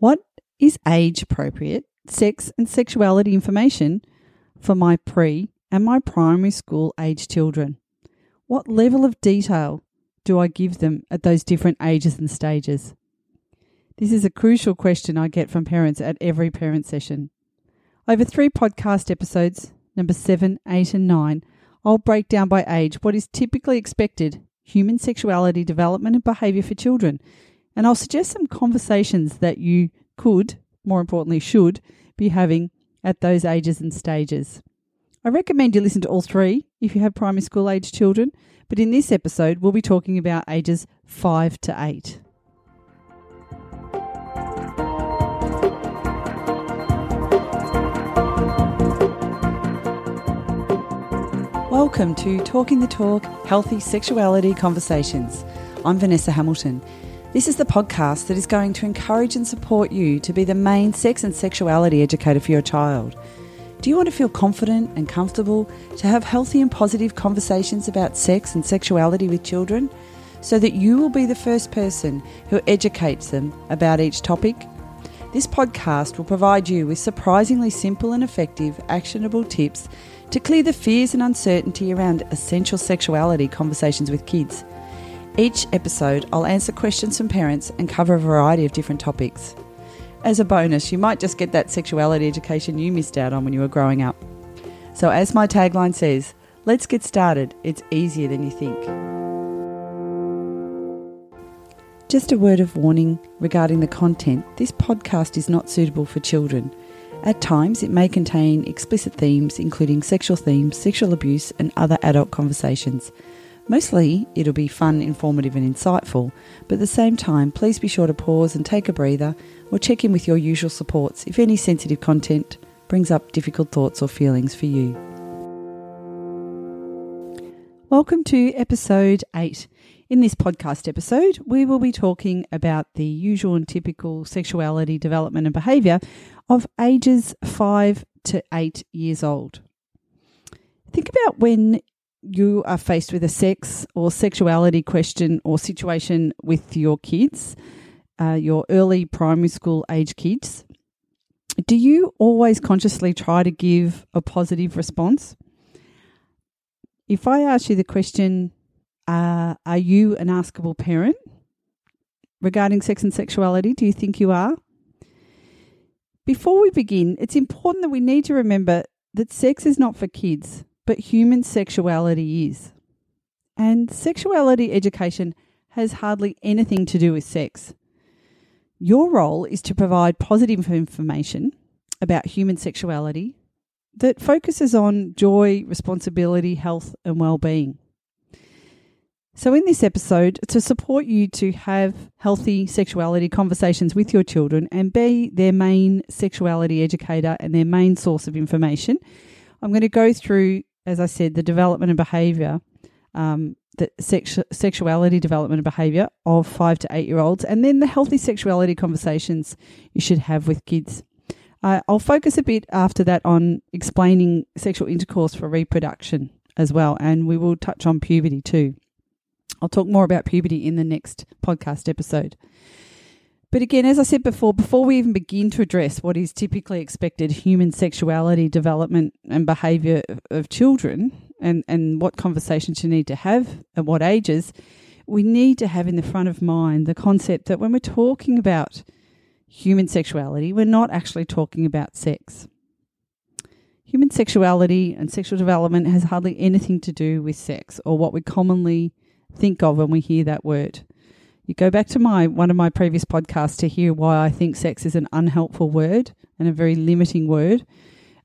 What is age appropriate sex and sexuality information for my pre and my primary school age children? What level of detail do I give them at those different ages and stages? This is a crucial question I get from parents at every parent session. Over three podcast episodes, number seven, eight, and nine, I'll break down by age what is typically expected human sexuality development and behaviour for children. And I'll suggest some conversations that you could, more importantly, should be having at those ages and stages. I recommend you listen to all three if you have primary school age children, but in this episode, we'll be talking about ages 5 to 8. Welcome to Talking the Talk Healthy Sexuality Conversations. I'm Vanessa Hamilton. This is the podcast that is going to encourage and support you to be the main sex and sexuality educator for your child. Do you want to feel confident and comfortable to have healthy and positive conversations about sex and sexuality with children so that you will be the first person who educates them about each topic? This podcast will provide you with surprisingly simple and effective actionable tips to clear the fears and uncertainty around essential sexuality conversations with kids. Each episode, I'll answer questions from parents and cover a variety of different topics. As a bonus, you might just get that sexuality education you missed out on when you were growing up. So, as my tagline says, let's get started. It's easier than you think. Just a word of warning regarding the content this podcast is not suitable for children. At times, it may contain explicit themes, including sexual themes, sexual abuse, and other adult conversations. Mostly, it'll be fun, informative, and insightful, but at the same time, please be sure to pause and take a breather or check in with your usual supports if any sensitive content brings up difficult thoughts or feelings for you. Welcome to episode 8. In this podcast episode, we will be talking about the usual and typical sexuality development and behaviour of ages 5 to 8 years old. Think about when you are faced with a sex or sexuality question or situation with your kids, uh, your early primary school age kids. Do you always consciously try to give a positive response? If I ask you the question, uh, are you an askable parent regarding sex and sexuality? Do you think you are? Before we begin, it's important that we need to remember that sex is not for kids, but human sexuality is. And sexuality education has hardly anything to do with sex. Your role is to provide positive information about human sexuality that focuses on joy, responsibility, health, and well-being. So, in this episode, to support you to have healthy sexuality conversations with your children and be their main sexuality educator and their main source of information, I'm going to go through, as I said, the development and behaviour, um, the sex- sexuality development and behaviour of five to eight year olds, and then the healthy sexuality conversations you should have with kids. Uh, I'll focus a bit after that on explaining sexual intercourse for reproduction as well, and we will touch on puberty too. I'll talk more about puberty in the next podcast episode. But again, as I said before, before we even begin to address what is typically expected human sexuality, development, and behaviour of children, and, and what conversations you need to have at what ages, we need to have in the front of mind the concept that when we're talking about human sexuality, we're not actually talking about sex. Human sexuality and sexual development has hardly anything to do with sex or what we commonly think of when we hear that word. You go back to my one of my previous podcasts to hear why I think sex is an unhelpful word and a very limiting word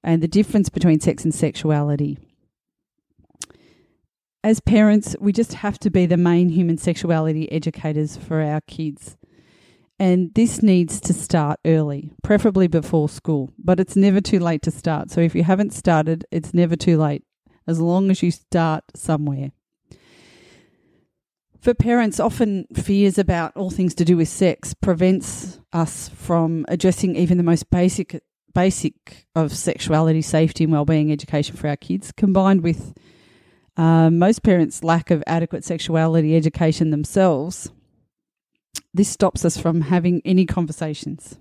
and the difference between sex and sexuality. As parents, we just have to be the main human sexuality educators for our kids. And this needs to start early, preferably before school, but it's never too late to start. So if you haven't started, it's never too late, as long as you start somewhere. For parents, often fears about all things to do with sex prevents us from addressing even the most basic basic of sexuality, safety, and well-being education for our kids, combined with uh, most parents' lack of adequate sexuality education themselves. This stops us from having any conversations.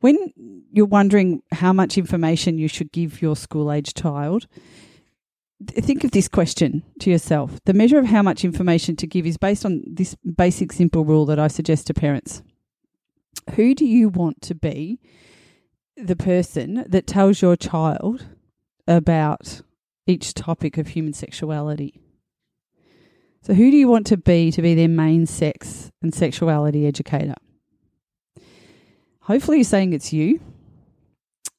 When you're wondering how much information you should give your school age child, think of this question to yourself. The measure of how much information to give is based on this basic, simple rule that I suggest to parents. Who do you want to be the person that tells your child about each topic of human sexuality? So, who do you want to be to be their main sex and sexuality educator? Hopefully, you're saying it's you.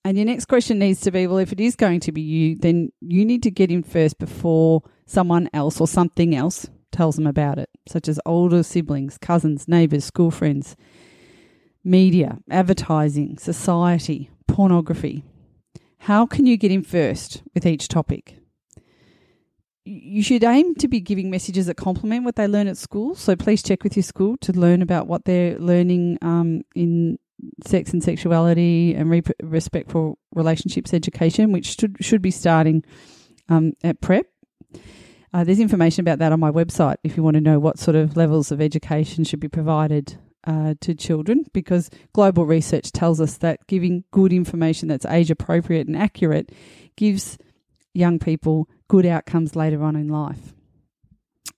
And your next question needs to be well, if it is going to be you, then you need to get in first before someone else or something else tells them about it, such as older siblings, cousins, neighbours, school friends, media, advertising, society, pornography. How can you get in first with each topic? You should aim to be giving messages that complement what they learn at school. So please check with your school to learn about what they're learning um, in sex and sexuality and re- respectful relationships education, which should, should be starting um, at prep. Uh, there's information about that on my website if you want to know what sort of levels of education should be provided uh, to children, because global research tells us that giving good information that's age appropriate and accurate gives young people good outcomes later on in life.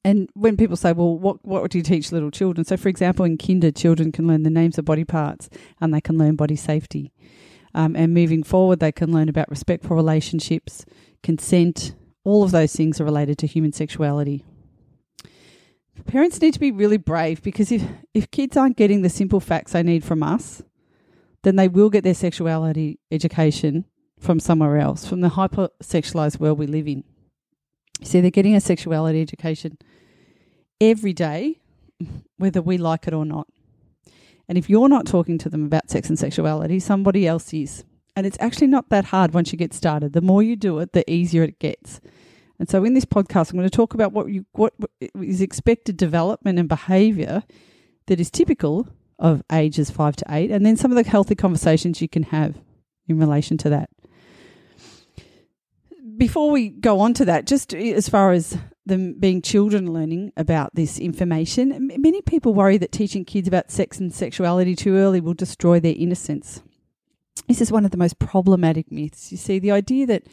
And when people say, well, what, what do you teach little children? So, for example, in kinder, children can learn the names of body parts and they can learn body safety. Um, and moving forward, they can learn about respectful relationships, consent. All of those things are related to human sexuality. Parents need to be really brave because if, if kids aren't getting the simple facts they need from us, then they will get their sexuality education from somewhere else, from the hypersexualized world we live in. See, they're getting a sexuality education every day, whether we like it or not. And if you're not talking to them about sex and sexuality, somebody else is. And it's actually not that hard once you get started. The more you do it, the easier it gets. And so in this podcast, I'm going to talk about what you what is expected development and behavior that is typical of ages 5 to 8 and then some of the healthy conversations you can have in relation to that. Before we go on to that, just as far as them being children learning about this information, many people worry that teaching kids about sex and sexuality too early will destroy their innocence. This is one of the most problematic myths. You see, the idea that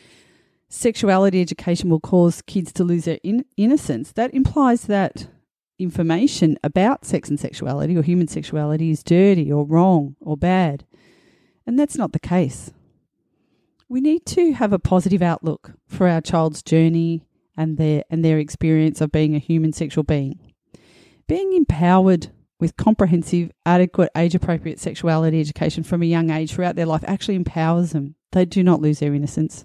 sexuality education will cause kids to lose their in- innocence, that implies that information about sex and sexuality or human sexuality is dirty or wrong or bad. And that's not the case. We need to have a positive outlook for our child's journey and their and their experience of being a human sexual being. Being empowered with comprehensive, adequate, age appropriate sexuality education from a young age throughout their life actually empowers them. They do not lose their innocence.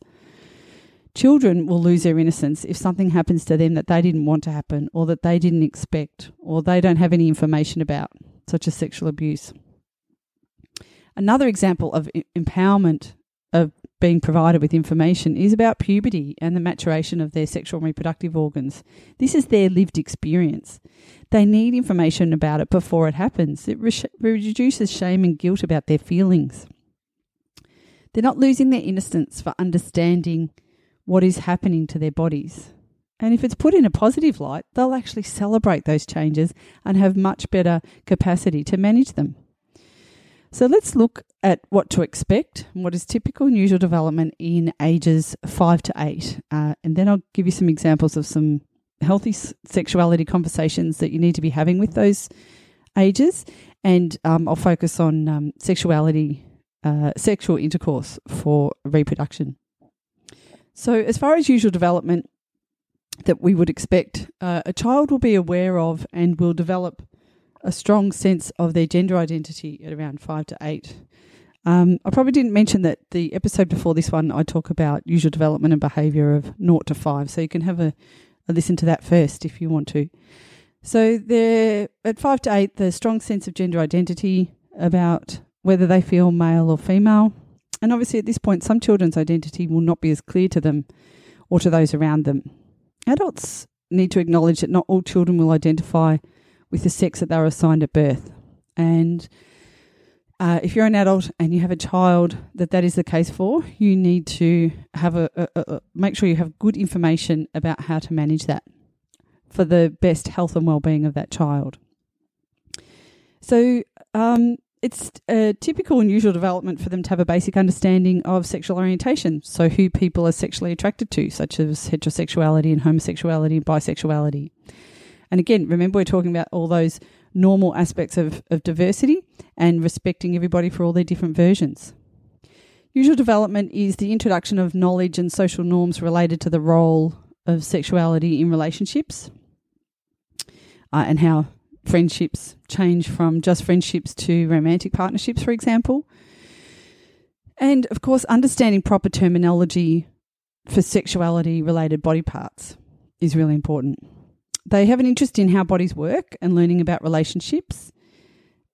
Children will lose their innocence if something happens to them that they didn't want to happen or that they didn't expect or they don't have any information about, such as sexual abuse. Another example of empowerment of being provided with information is about puberty and the maturation of their sexual and reproductive organs. This is their lived experience. They need information about it before it happens. It re- reduces shame and guilt about their feelings. They're not losing their innocence for understanding what is happening to their bodies. And if it's put in a positive light, they'll actually celebrate those changes and have much better capacity to manage them. So let's look at what to expect and what is typical and usual development in ages 5 to 8. Uh, and then I'll give you some examples of some healthy sexuality conversations that you need to be having with those ages. And um, I'll focus on um, sexuality, uh, sexual intercourse for reproduction. So, as far as usual development that we would expect, uh, a child will be aware of and will develop a strong sense of their gender identity at around five to eight. Um, I probably didn't mention that the episode before this one, I talk about usual development and behaviour of naught to five. So you can have a, a listen to that first if you want to. So they're at five to eight, the strong sense of gender identity about whether they feel male or female, and obviously, at this point, some children's identity will not be as clear to them or to those around them. Adults need to acknowledge that not all children will identify with the sex that they were assigned at birth. And uh, if you're an adult and you have a child that that is the case for, you need to have a, a, a make sure you have good information about how to manage that for the best health and well-being of that child. So um, it's a typical and usual development for them to have a basic understanding of sexual orientation, so who people are sexually attracted to, such as heterosexuality and homosexuality, and bisexuality. And again, remember we're talking about all those normal aspects of, of diversity and respecting everybody for all their different versions. Usual development is the introduction of knowledge and social norms related to the role of sexuality in relationships uh, and how friendships change from just friendships to romantic partnerships, for example. And of course, understanding proper terminology for sexuality related body parts is really important. They have an interest in how bodies work and learning about relationships.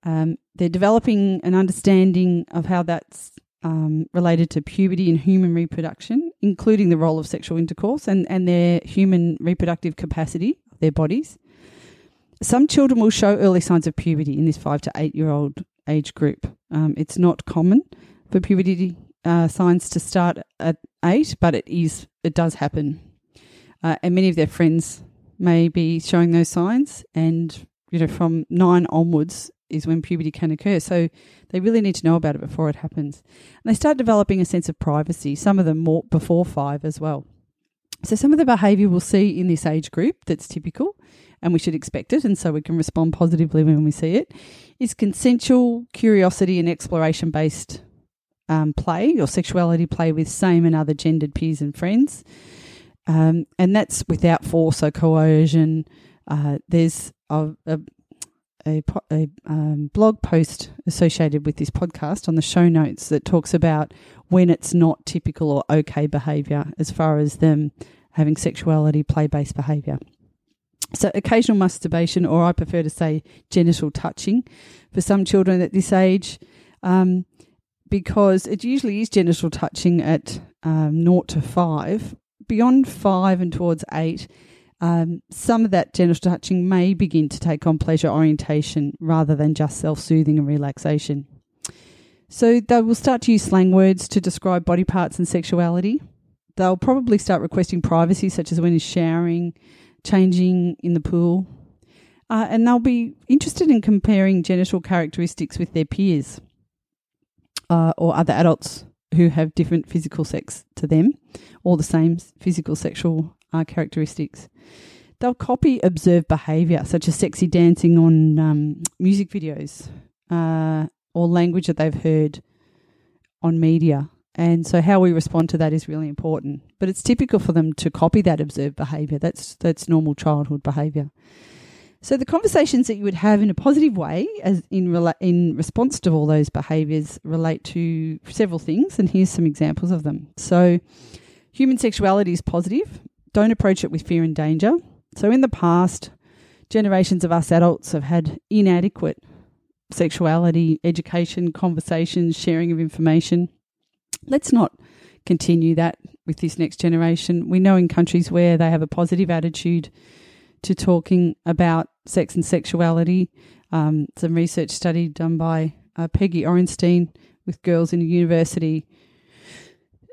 Um, they're developing an understanding of how that's um, related to puberty and human reproduction, including the role of sexual intercourse and, and their human reproductive capacity, their bodies. Some children will show early signs of puberty in this five to eight year old age group. Um, it's not common for puberty uh, signs to start at eight, but it is it does happen, uh, and many of their friends may be showing those signs. And you know, from nine onwards is when puberty can occur. So they really need to know about it before it happens. And they start developing a sense of privacy. Some of them more before five as well. So some of the behaviour we'll see in this age group that's typical and we should expect it, and so we can respond positively when we see it, is consensual curiosity and exploration based um, play or sexuality play with same and other gendered peers and friends. Um, and that's without force or coercion. Uh, there's a, a, a, a um, blog post associated with this podcast on the show notes that talks about when it's not typical or okay behaviour as far as them having sexuality play based behaviour. So, occasional masturbation, or I prefer to say genital touching, for some children at this age, um, because it usually is genital touching at um, 0 to 5. Beyond 5 and towards 8, um, some of that genital touching may begin to take on pleasure orientation rather than just self soothing and relaxation. So, they will start to use slang words to describe body parts and sexuality. They'll probably start requesting privacy, such as when he's showering changing in the pool. Uh, and they'll be interested in comparing genital characteristics with their peers uh, or other adults who have different physical sex to them or the same physical sexual uh, characteristics. They'll copy observed behaviour, such as sexy dancing on um, music videos uh, or language that they've heard on media and so how we respond to that is really important. But it's typical for them to copy that observed behavior. That's that's normal childhood behavior. So the conversations that you would have in a positive way as in rela- in response to all those behaviors relate to several things and here's some examples of them. So human sexuality is positive. Don't approach it with fear and danger. So in the past, generations of us adults have had inadequate sexuality education, conversations, sharing of information let's not continue that with this next generation. We know in countries where they have a positive attitude to talking about sex and sexuality, um, some research study done by uh, Peggy Orenstein with girls in a university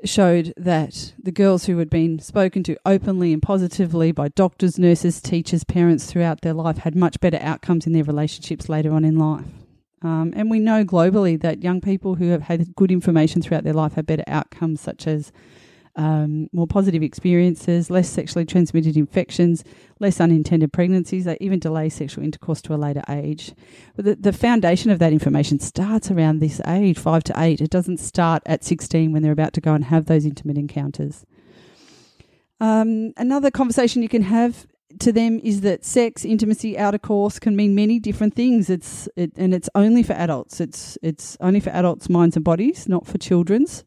showed that the girls who had been spoken to openly and positively by doctors, nurses, teachers, parents throughout their life had much better outcomes in their relationships later on in life. Um, and we know globally that young people who have had good information throughout their life have better outcomes, such as um, more positive experiences, less sexually transmitted infections, less unintended pregnancies. They even delay sexual intercourse to a later age. But the, the foundation of that information starts around this age, five to eight. It doesn't start at 16 when they're about to go and have those intimate encounters. Um, another conversation you can have to them is that sex, intimacy, outercourse can mean many different things. It's it, and it's only for adults. It's it's only for adults' minds and bodies, not for children's.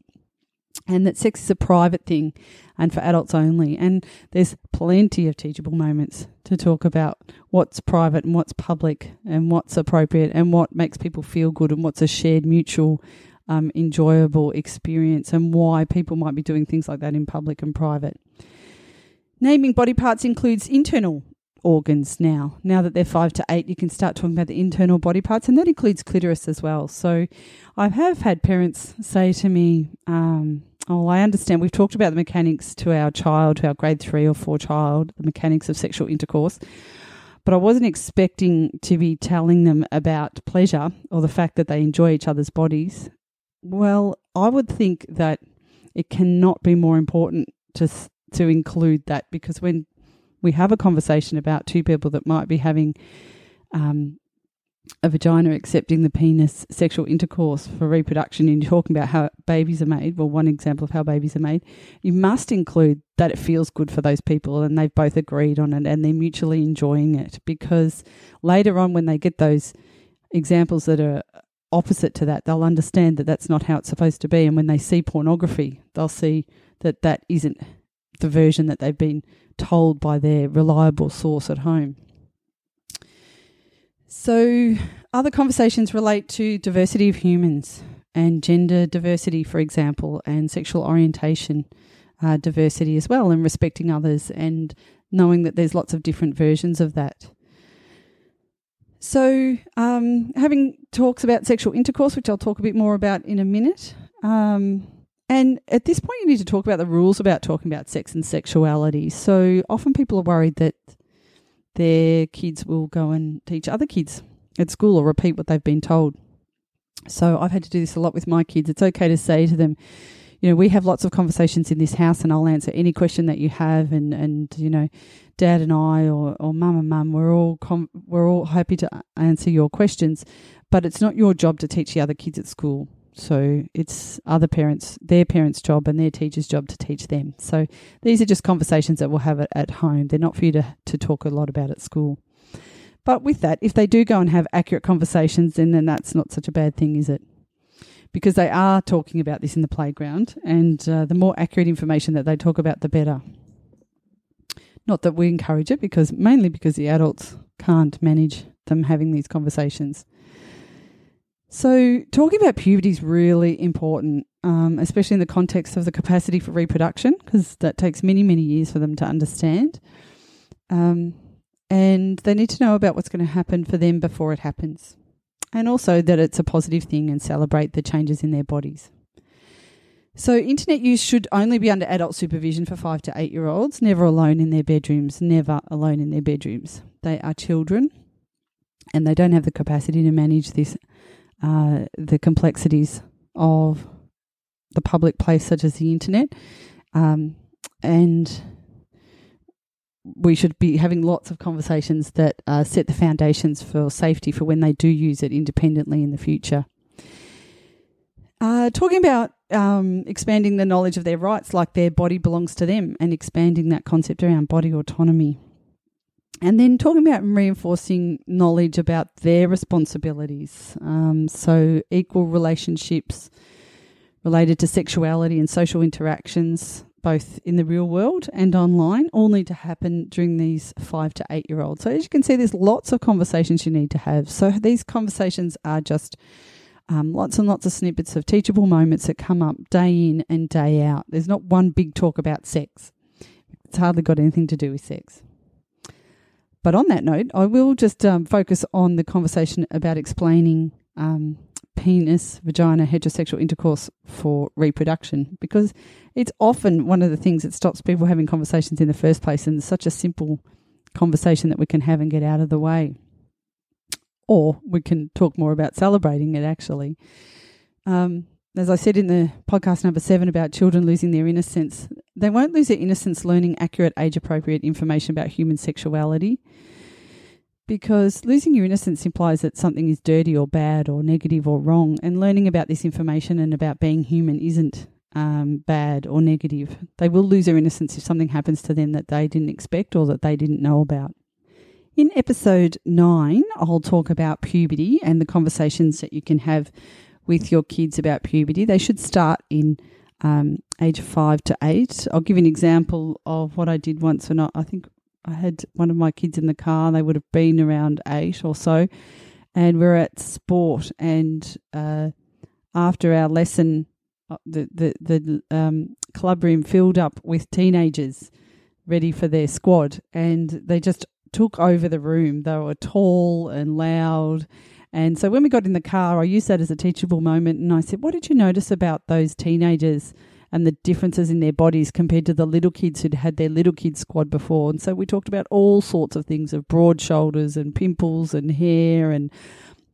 And that sex is a private thing and for adults only. And there's plenty of teachable moments to talk about what's private and what's public and what's appropriate and what makes people feel good and what's a shared mutual um, enjoyable experience and why people might be doing things like that in public and private. Naming body parts includes internal organs now. Now that they're five to eight, you can start talking about the internal body parts, and that includes clitoris as well. So I have had parents say to me, um, Oh, I understand. We've talked about the mechanics to our child, to our grade three or four child, the mechanics of sexual intercourse. but I wasn't expecting to be telling them about pleasure or the fact that they enjoy each other's bodies. Well, I would think that it cannot be more important to to include that because when we have a conversation about two people that might be having um, a vagina accepting the penis sexual intercourse for reproduction and you're talking about how babies are made, well, one example of how babies are made, you must include that it feels good for those people and they've both agreed on it and they're mutually enjoying it because later on, when they get those examples that are opposite to that, they'll understand that that's not how it's supposed to be. And when they see pornography, they'll see that that isn't the version that they've been told by their reliable source at home. So, other conversations relate to diversity of humans and gender diversity, for example, and sexual orientation uh, diversity as well, and respecting others and knowing that there's lots of different versions of that. So, um, having talks about sexual intercourse, which I'll talk a bit more about in a minute. Um, and at this point, you need to talk about the rules about talking about sex and sexuality. So, often people are worried that their kids will go and teach other kids at school or repeat what they've been told. So I've had to do this a lot with my kids. It's okay to say to them, you know, we have lots of conversations in this house and I'll answer any question that you have and, and you know, dad and I or, or mum and mum, we're all com- we're all happy to answer your questions, but it's not your job to teach the other kids at school. So it's other parents, their parents' job and their teacher's job to teach them. So these are just conversations that we'll have at, home. They're not for you to, to talk a lot about at school. But with that, if they do go and have accurate conversations, then, then that's not such a bad thing, is it? Because they are talking about this in the playground, and uh, the more accurate information that they talk about, the better. Not that we encourage it, because mainly because the adults can't manage them having these conversations. So, talking about puberty is really important, um, especially in the context of the capacity for reproduction, because that takes many, many years for them to understand. Um, and they need to know about what's going to happen for them before it happens. And also that it's a positive thing and celebrate the changes in their bodies. So, internet use should only be under adult supervision for five to eight year olds, never alone in their bedrooms, never alone in their bedrooms. They are children and they don't have the capacity to manage this uh, the complexities of the public place, such as the internet. Um, and we should be having lots of conversations that uh, set the foundations for safety for when they do use it independently in the future. Uh, talking about um, expanding the knowledge of their rights, like their body belongs to them, and expanding that concept around body autonomy. And then talking about reinforcing knowledge about their responsibilities. Um, so, equal relationships related to sexuality and social interactions, both in the real world and online, all need to happen during these five to eight year olds. So, as you can see, there's lots of conversations you need to have. So, these conversations are just um, lots and lots of snippets of teachable moments that come up day in and day out. There's not one big talk about sex, it's hardly got anything to do with sex. But on that note, I will just um, focus on the conversation about explaining um, penis, vagina, heterosexual intercourse for reproduction because it's often one of the things that stops people having conversations in the first place, and it's such a simple conversation that we can have and get out of the way. Or we can talk more about celebrating it actually. Um, as I said in the podcast number seven about children losing their innocence, they won't lose their innocence learning accurate, age appropriate information about human sexuality because losing your innocence implies that something is dirty or bad or negative or wrong, and learning about this information and about being human isn't um, bad or negative. They will lose their innocence if something happens to them that they didn't expect or that they didn't know about. In episode 9, I'll talk about puberty and the conversations that you can have with your kids about puberty. They should start in um, age five to eight. I'll give an example of what I did once when I, I think I had one of my kids in the car. They would have been around eight or so, and we are at sport. And uh, after our lesson, uh, the the the um, club room filled up with teenagers ready for their squad, and they just took over the room. They were tall and loud. And so when we got in the car, I used that as a teachable moment and I said, What did you notice about those teenagers and the differences in their bodies compared to the little kids who'd had their little kids squad before. And so we talked about all sorts of things of broad shoulders and pimples and hair and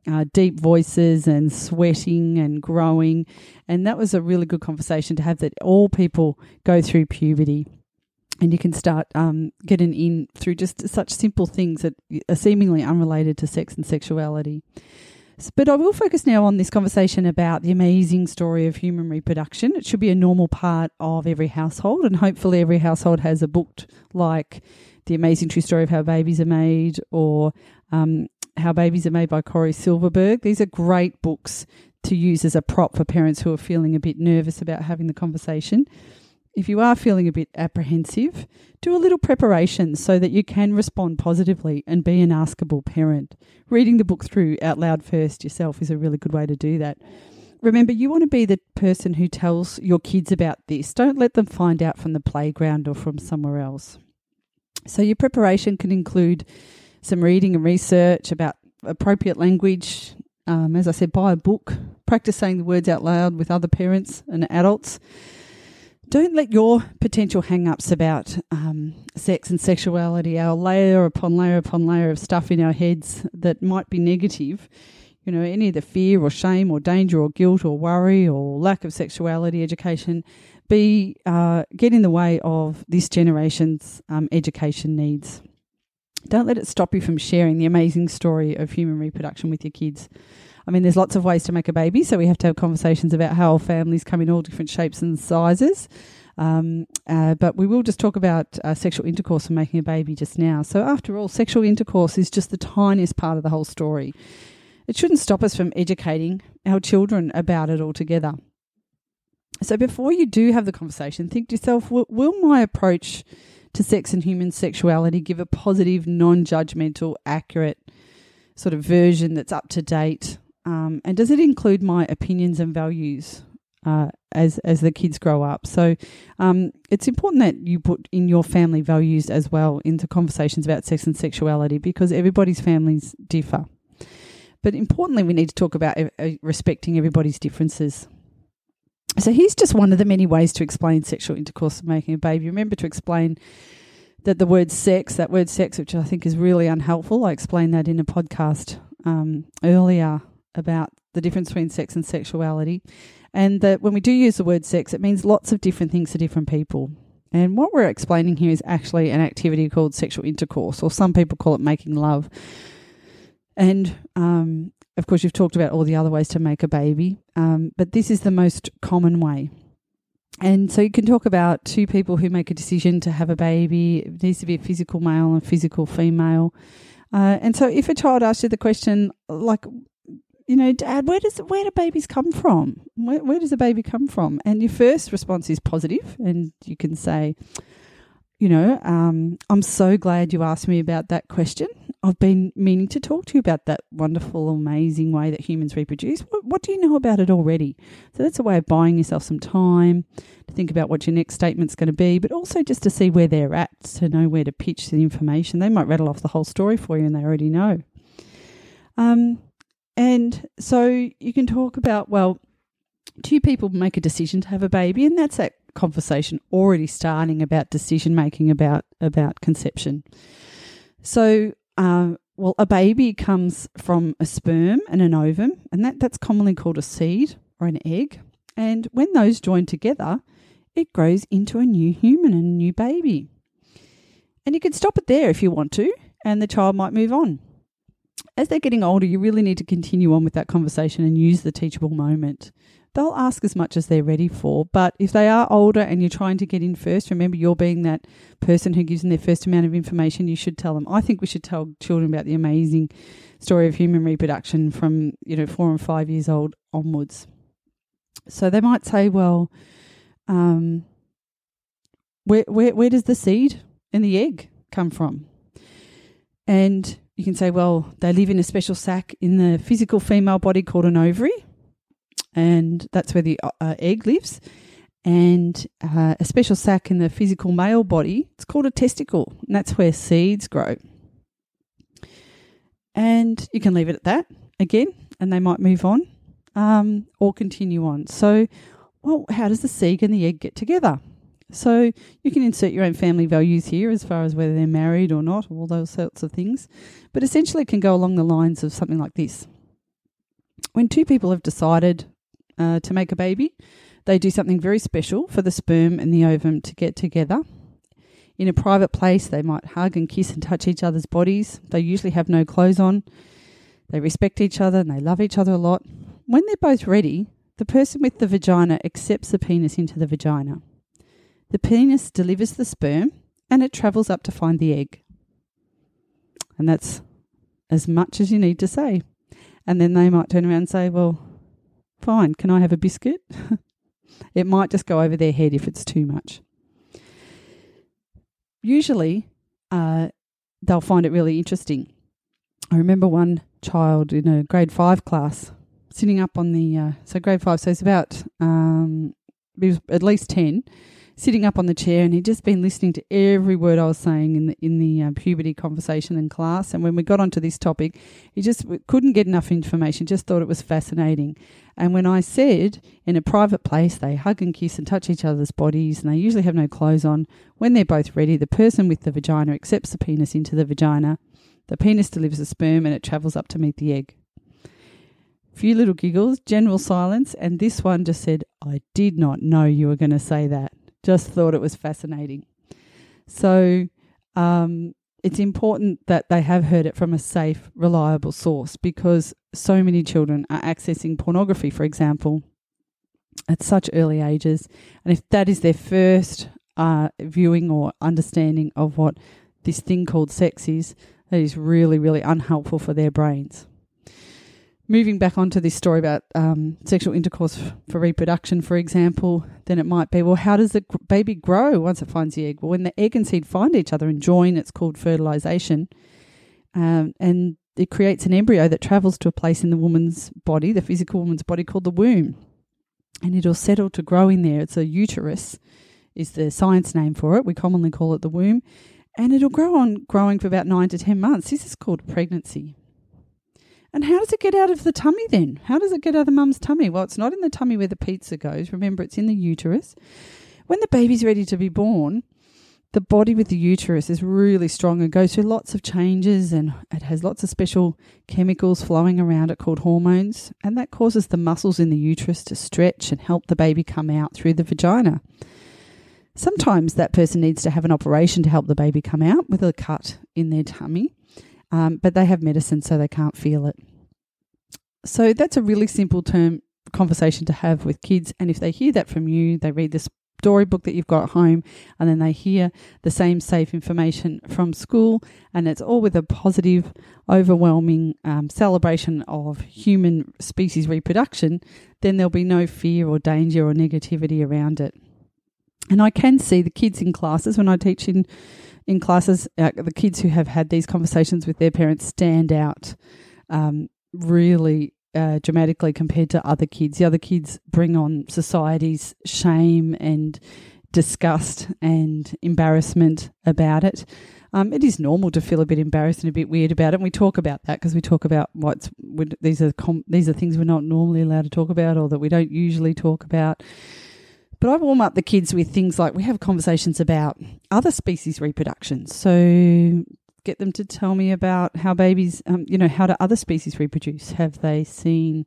uh, deep voices and sweating and growing. And that was a really good conversation to have that all people go through puberty. And you can start um, getting in through just such simple things that are seemingly unrelated to sex and sexuality. But I will focus now on this conversation about the amazing story of human reproduction. It should be a normal part of every household, and hopefully, every household has a book like The Amazing True Story of How Babies Are Made or um, How Babies Are Made by Cory Silverberg. These are great books to use as a prop for parents who are feeling a bit nervous about having the conversation if you are feeling a bit apprehensive, do a little preparation so that you can respond positively and be an askable parent. Reading the book through out loud first yourself is a really good way to do that. Remember, you want to be the person who tells your kids about this. Don't let them find out from the playground or from somewhere else. So, your preparation can include some reading and research about appropriate language. Um, as I said, buy a book, practice saying the words out loud with other parents and adults don't let your potential hang ups about um, sex and sexuality, our layer upon layer upon layer of stuff in our heads that might be negative, you know, any of the fear or shame or danger or guilt or worry or lack of sexuality education be uh, get in the way of this generation's um, education needs. Don't let it stop you from sharing the amazing story of human reproduction with your kids. I mean, there's lots of ways to make a baby, so we have to have conversations about how families come in all different shapes and sizes. Um, uh, but we will just talk about uh, sexual intercourse and making a baby just now. So, after all, sexual intercourse is just the tiniest part of the whole story. It shouldn't stop us from educating our children about it altogether. So, before you do have the conversation, think to yourself will, will my approach to sex and human sexuality give a positive, non judgmental, accurate sort of version that's up to date um, and does it include my opinions and values uh, as as the kids grow up? So um, it's important that you put in your family values as well into conversations about sex and sexuality because everybody's families differ. But importantly, we need to talk about respecting everybody's differences. So here's just one of the many ways to explain sexual intercourse and making a baby. Remember to explain that the word sex, that word sex, which I think is really unhelpful, I explained that in a podcast um, earlier about the difference between sex and sexuality, and that when we do use the word sex, it means lots of different things to different people. And what we're explaining here is actually an activity called sexual intercourse, or some people call it making love. And um, of course, you've talked about all the other ways to make a baby, um, but this is the most common way. And so you can talk about two people who make a decision to have a baby. It needs to be a physical male and physical female. Uh, and so if a child asks you the question, like, you know, Dad, where does where do babies come from? Where, where does a baby come from? And your first response is positive, and you can say, you know, um, I'm so glad you asked me about that question. I've been meaning to talk to you about that wonderful, amazing way that humans reproduce. What, what, do you know about it already? So that's a way of buying yourself some time to think about what your next statement's going to be, but also just to see where they're at, to know where to pitch the information. They might rattle off the whole story for you, and they already know. Um, and so you can talk about, well, two people make a decision to have a baby, and that's that conversation already starting about decision making about about conception. So, uh, well, a baby comes from a sperm and an ovum, and that, that's commonly called a seed or an egg. And when those join together, it grows into a new human and a new baby. And you can stop it there if you want to, and the child might move on as they're getting older, you really need to continue on with that conversation and use the teachable moment. They'll ask as much as they're ready for, but if they are older and you're trying to get in first, remember you're being that person who gives them their first amount of information. You should tell them. I think we should tell children about the amazing story of human reproduction from you know four and five years old onwards. So they might say, well, um, where where where does the seed and the egg come from? And you can say, well, they live in a special sac in the physical female body called an ovary, and that's where the uh, egg lives. And uh, a special sac in the physical male body, it's called a testicle, and that's where seeds grow. And you can leave it at that again, and they might move on um, or continue on. So, well, how does the seed and the egg get together? So you can insert your own family values here as far as whether they're married or not, all those sorts of things. But essentially, it can go along the lines of something like this When two people have decided uh, to make a baby, they do something very special for the sperm and the ovum to get together. In a private place, they might hug and kiss and touch each other's bodies. They usually have no clothes on. They respect each other and they love each other a lot. When they're both ready, the person with the vagina accepts the penis into the vagina. The penis delivers the sperm and it travels up to find the egg. And that's as much as you need to say. And then they might turn around and say, Well, fine, can I have a biscuit? it might just go over their head if it's too much. Usually, uh, they'll find it really interesting. I remember one child in a grade five class sitting up on the uh, so grade five, so it's about um, he was at least ten, sitting up on the chair, and he'd just been listening to every word I was saying in the in the uh, puberty conversation in class. And when we got onto this topic, he just couldn't get enough information. Just thought it was fascinating. And when I said in a private place they hug and kiss and touch each other's bodies, and they usually have no clothes on. When they're both ready, the person with the vagina accepts the penis into the vagina. The penis delivers the sperm, and it travels up to meet the egg few little giggles, general silence, and this one just said, I did not know you were going to say that. Just thought it was fascinating. So um, it's important that they have heard it from a safe, reliable source because so many children are accessing pornography, for example, at such early ages. And if that is their first uh, viewing or understanding of what this thing called sex is, that is really, really unhelpful for their brains moving back onto this story about um, sexual intercourse for reproduction, for example, then it might be, well, how does the baby grow once it finds the egg? Well, when the egg and seed find each other and join, it's called fertilization. Um, and it creates an embryo that travels to a place in the woman's body, the physical woman's body called the womb. And it'll settle to grow in there. It's a uterus, is the science name for it. We commonly call it the womb. And it'll grow on growing for about nine to 10 months. This is called pregnancy. And how does it get out of the tummy then? How does it get out of the mum's tummy? Well, it's not in the tummy where the pizza goes. Remember, it's in the uterus. When the baby's ready to be born, the body with the uterus is really strong and goes through lots of changes and it has lots of special chemicals flowing around it called hormones. And that causes the muscles in the uterus to stretch and help the baby come out through the vagina. Sometimes that person needs to have an operation to help the baby come out with a cut in their tummy um, but they have medicine so they can't feel it. So that's a really simple term conversation to have with kids. And if they hear that from you, they read the storybook that you've got at home, and then they hear the same safe information from school, and it's all with a positive, overwhelming um, celebration of human species reproduction, then there'll be no fear or danger or negativity around it. And I can see the kids in classes when I teach in in classes, uh, the kids who have had these conversations with their parents stand out um, really uh, dramatically compared to other kids. The other kids bring on society's shame and disgust and embarrassment about it. Um, it is normal to feel a bit embarrassed and a bit weird about it. And we talk about that because we talk about what's these are com- these are things we're not normally allowed to talk about or that we don't usually talk about. But I warm up the kids with things like we have conversations about other species reproduction. So get them to tell me about how babies, um, you know, how do other species reproduce? Have they seen,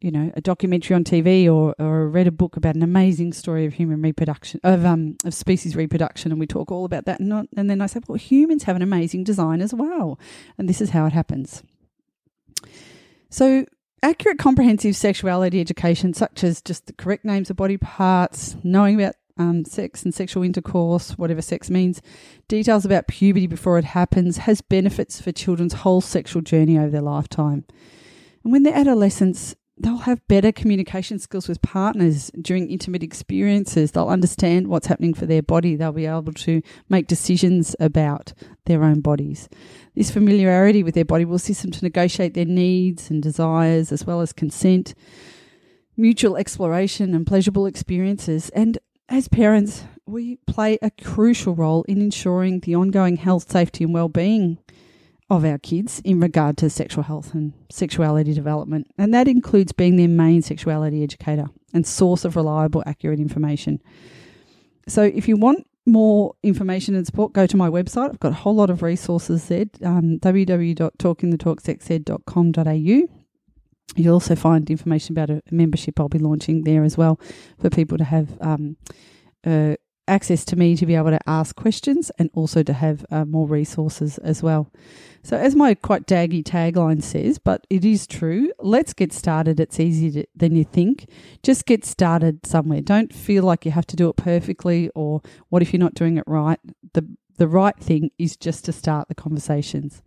you know, a documentary on TV or, or read a book about an amazing story of human reproduction, of, um, of species reproduction? And we talk all about that. And, not, and then I say, well, humans have an amazing design as well. And this is how it happens. So accurate comprehensive sexuality education, such as just the correct names of body parts, knowing about um, sex and sexual intercourse, whatever sex means, details about puberty before it happens, has benefits for children's whole sexual journey over their lifetime. And when they're adolescents, they'll have better communication skills with partners during intimate experiences. They'll understand what's happening for their body. They'll be able to make decisions about their own bodies. This familiarity with their body will assist them to negotiate their needs and desires as well as consent, mutual exploration, and pleasurable experiences. And as parents, we play a crucial role in ensuring the ongoing health, safety, and well-being of our kids in regard to sexual health and sexuality development. And that includes being their main sexuality educator and source of reliable, accurate information. So if you want more information and support, go to my website. I've got a whole lot of resources there, um, www.talkingthetalksexed.com.au. You'll also find information about a membership I'll be launching there as well for people to have um, access to me to be able to ask questions and also to have uh, more resources as well. So, as my quite daggy tagline says, but it is true, let's get started. It's easier to, than you think. Just get started somewhere. Don't feel like you have to do it perfectly or what if you're not doing it right. The, the right thing is just to start the conversations.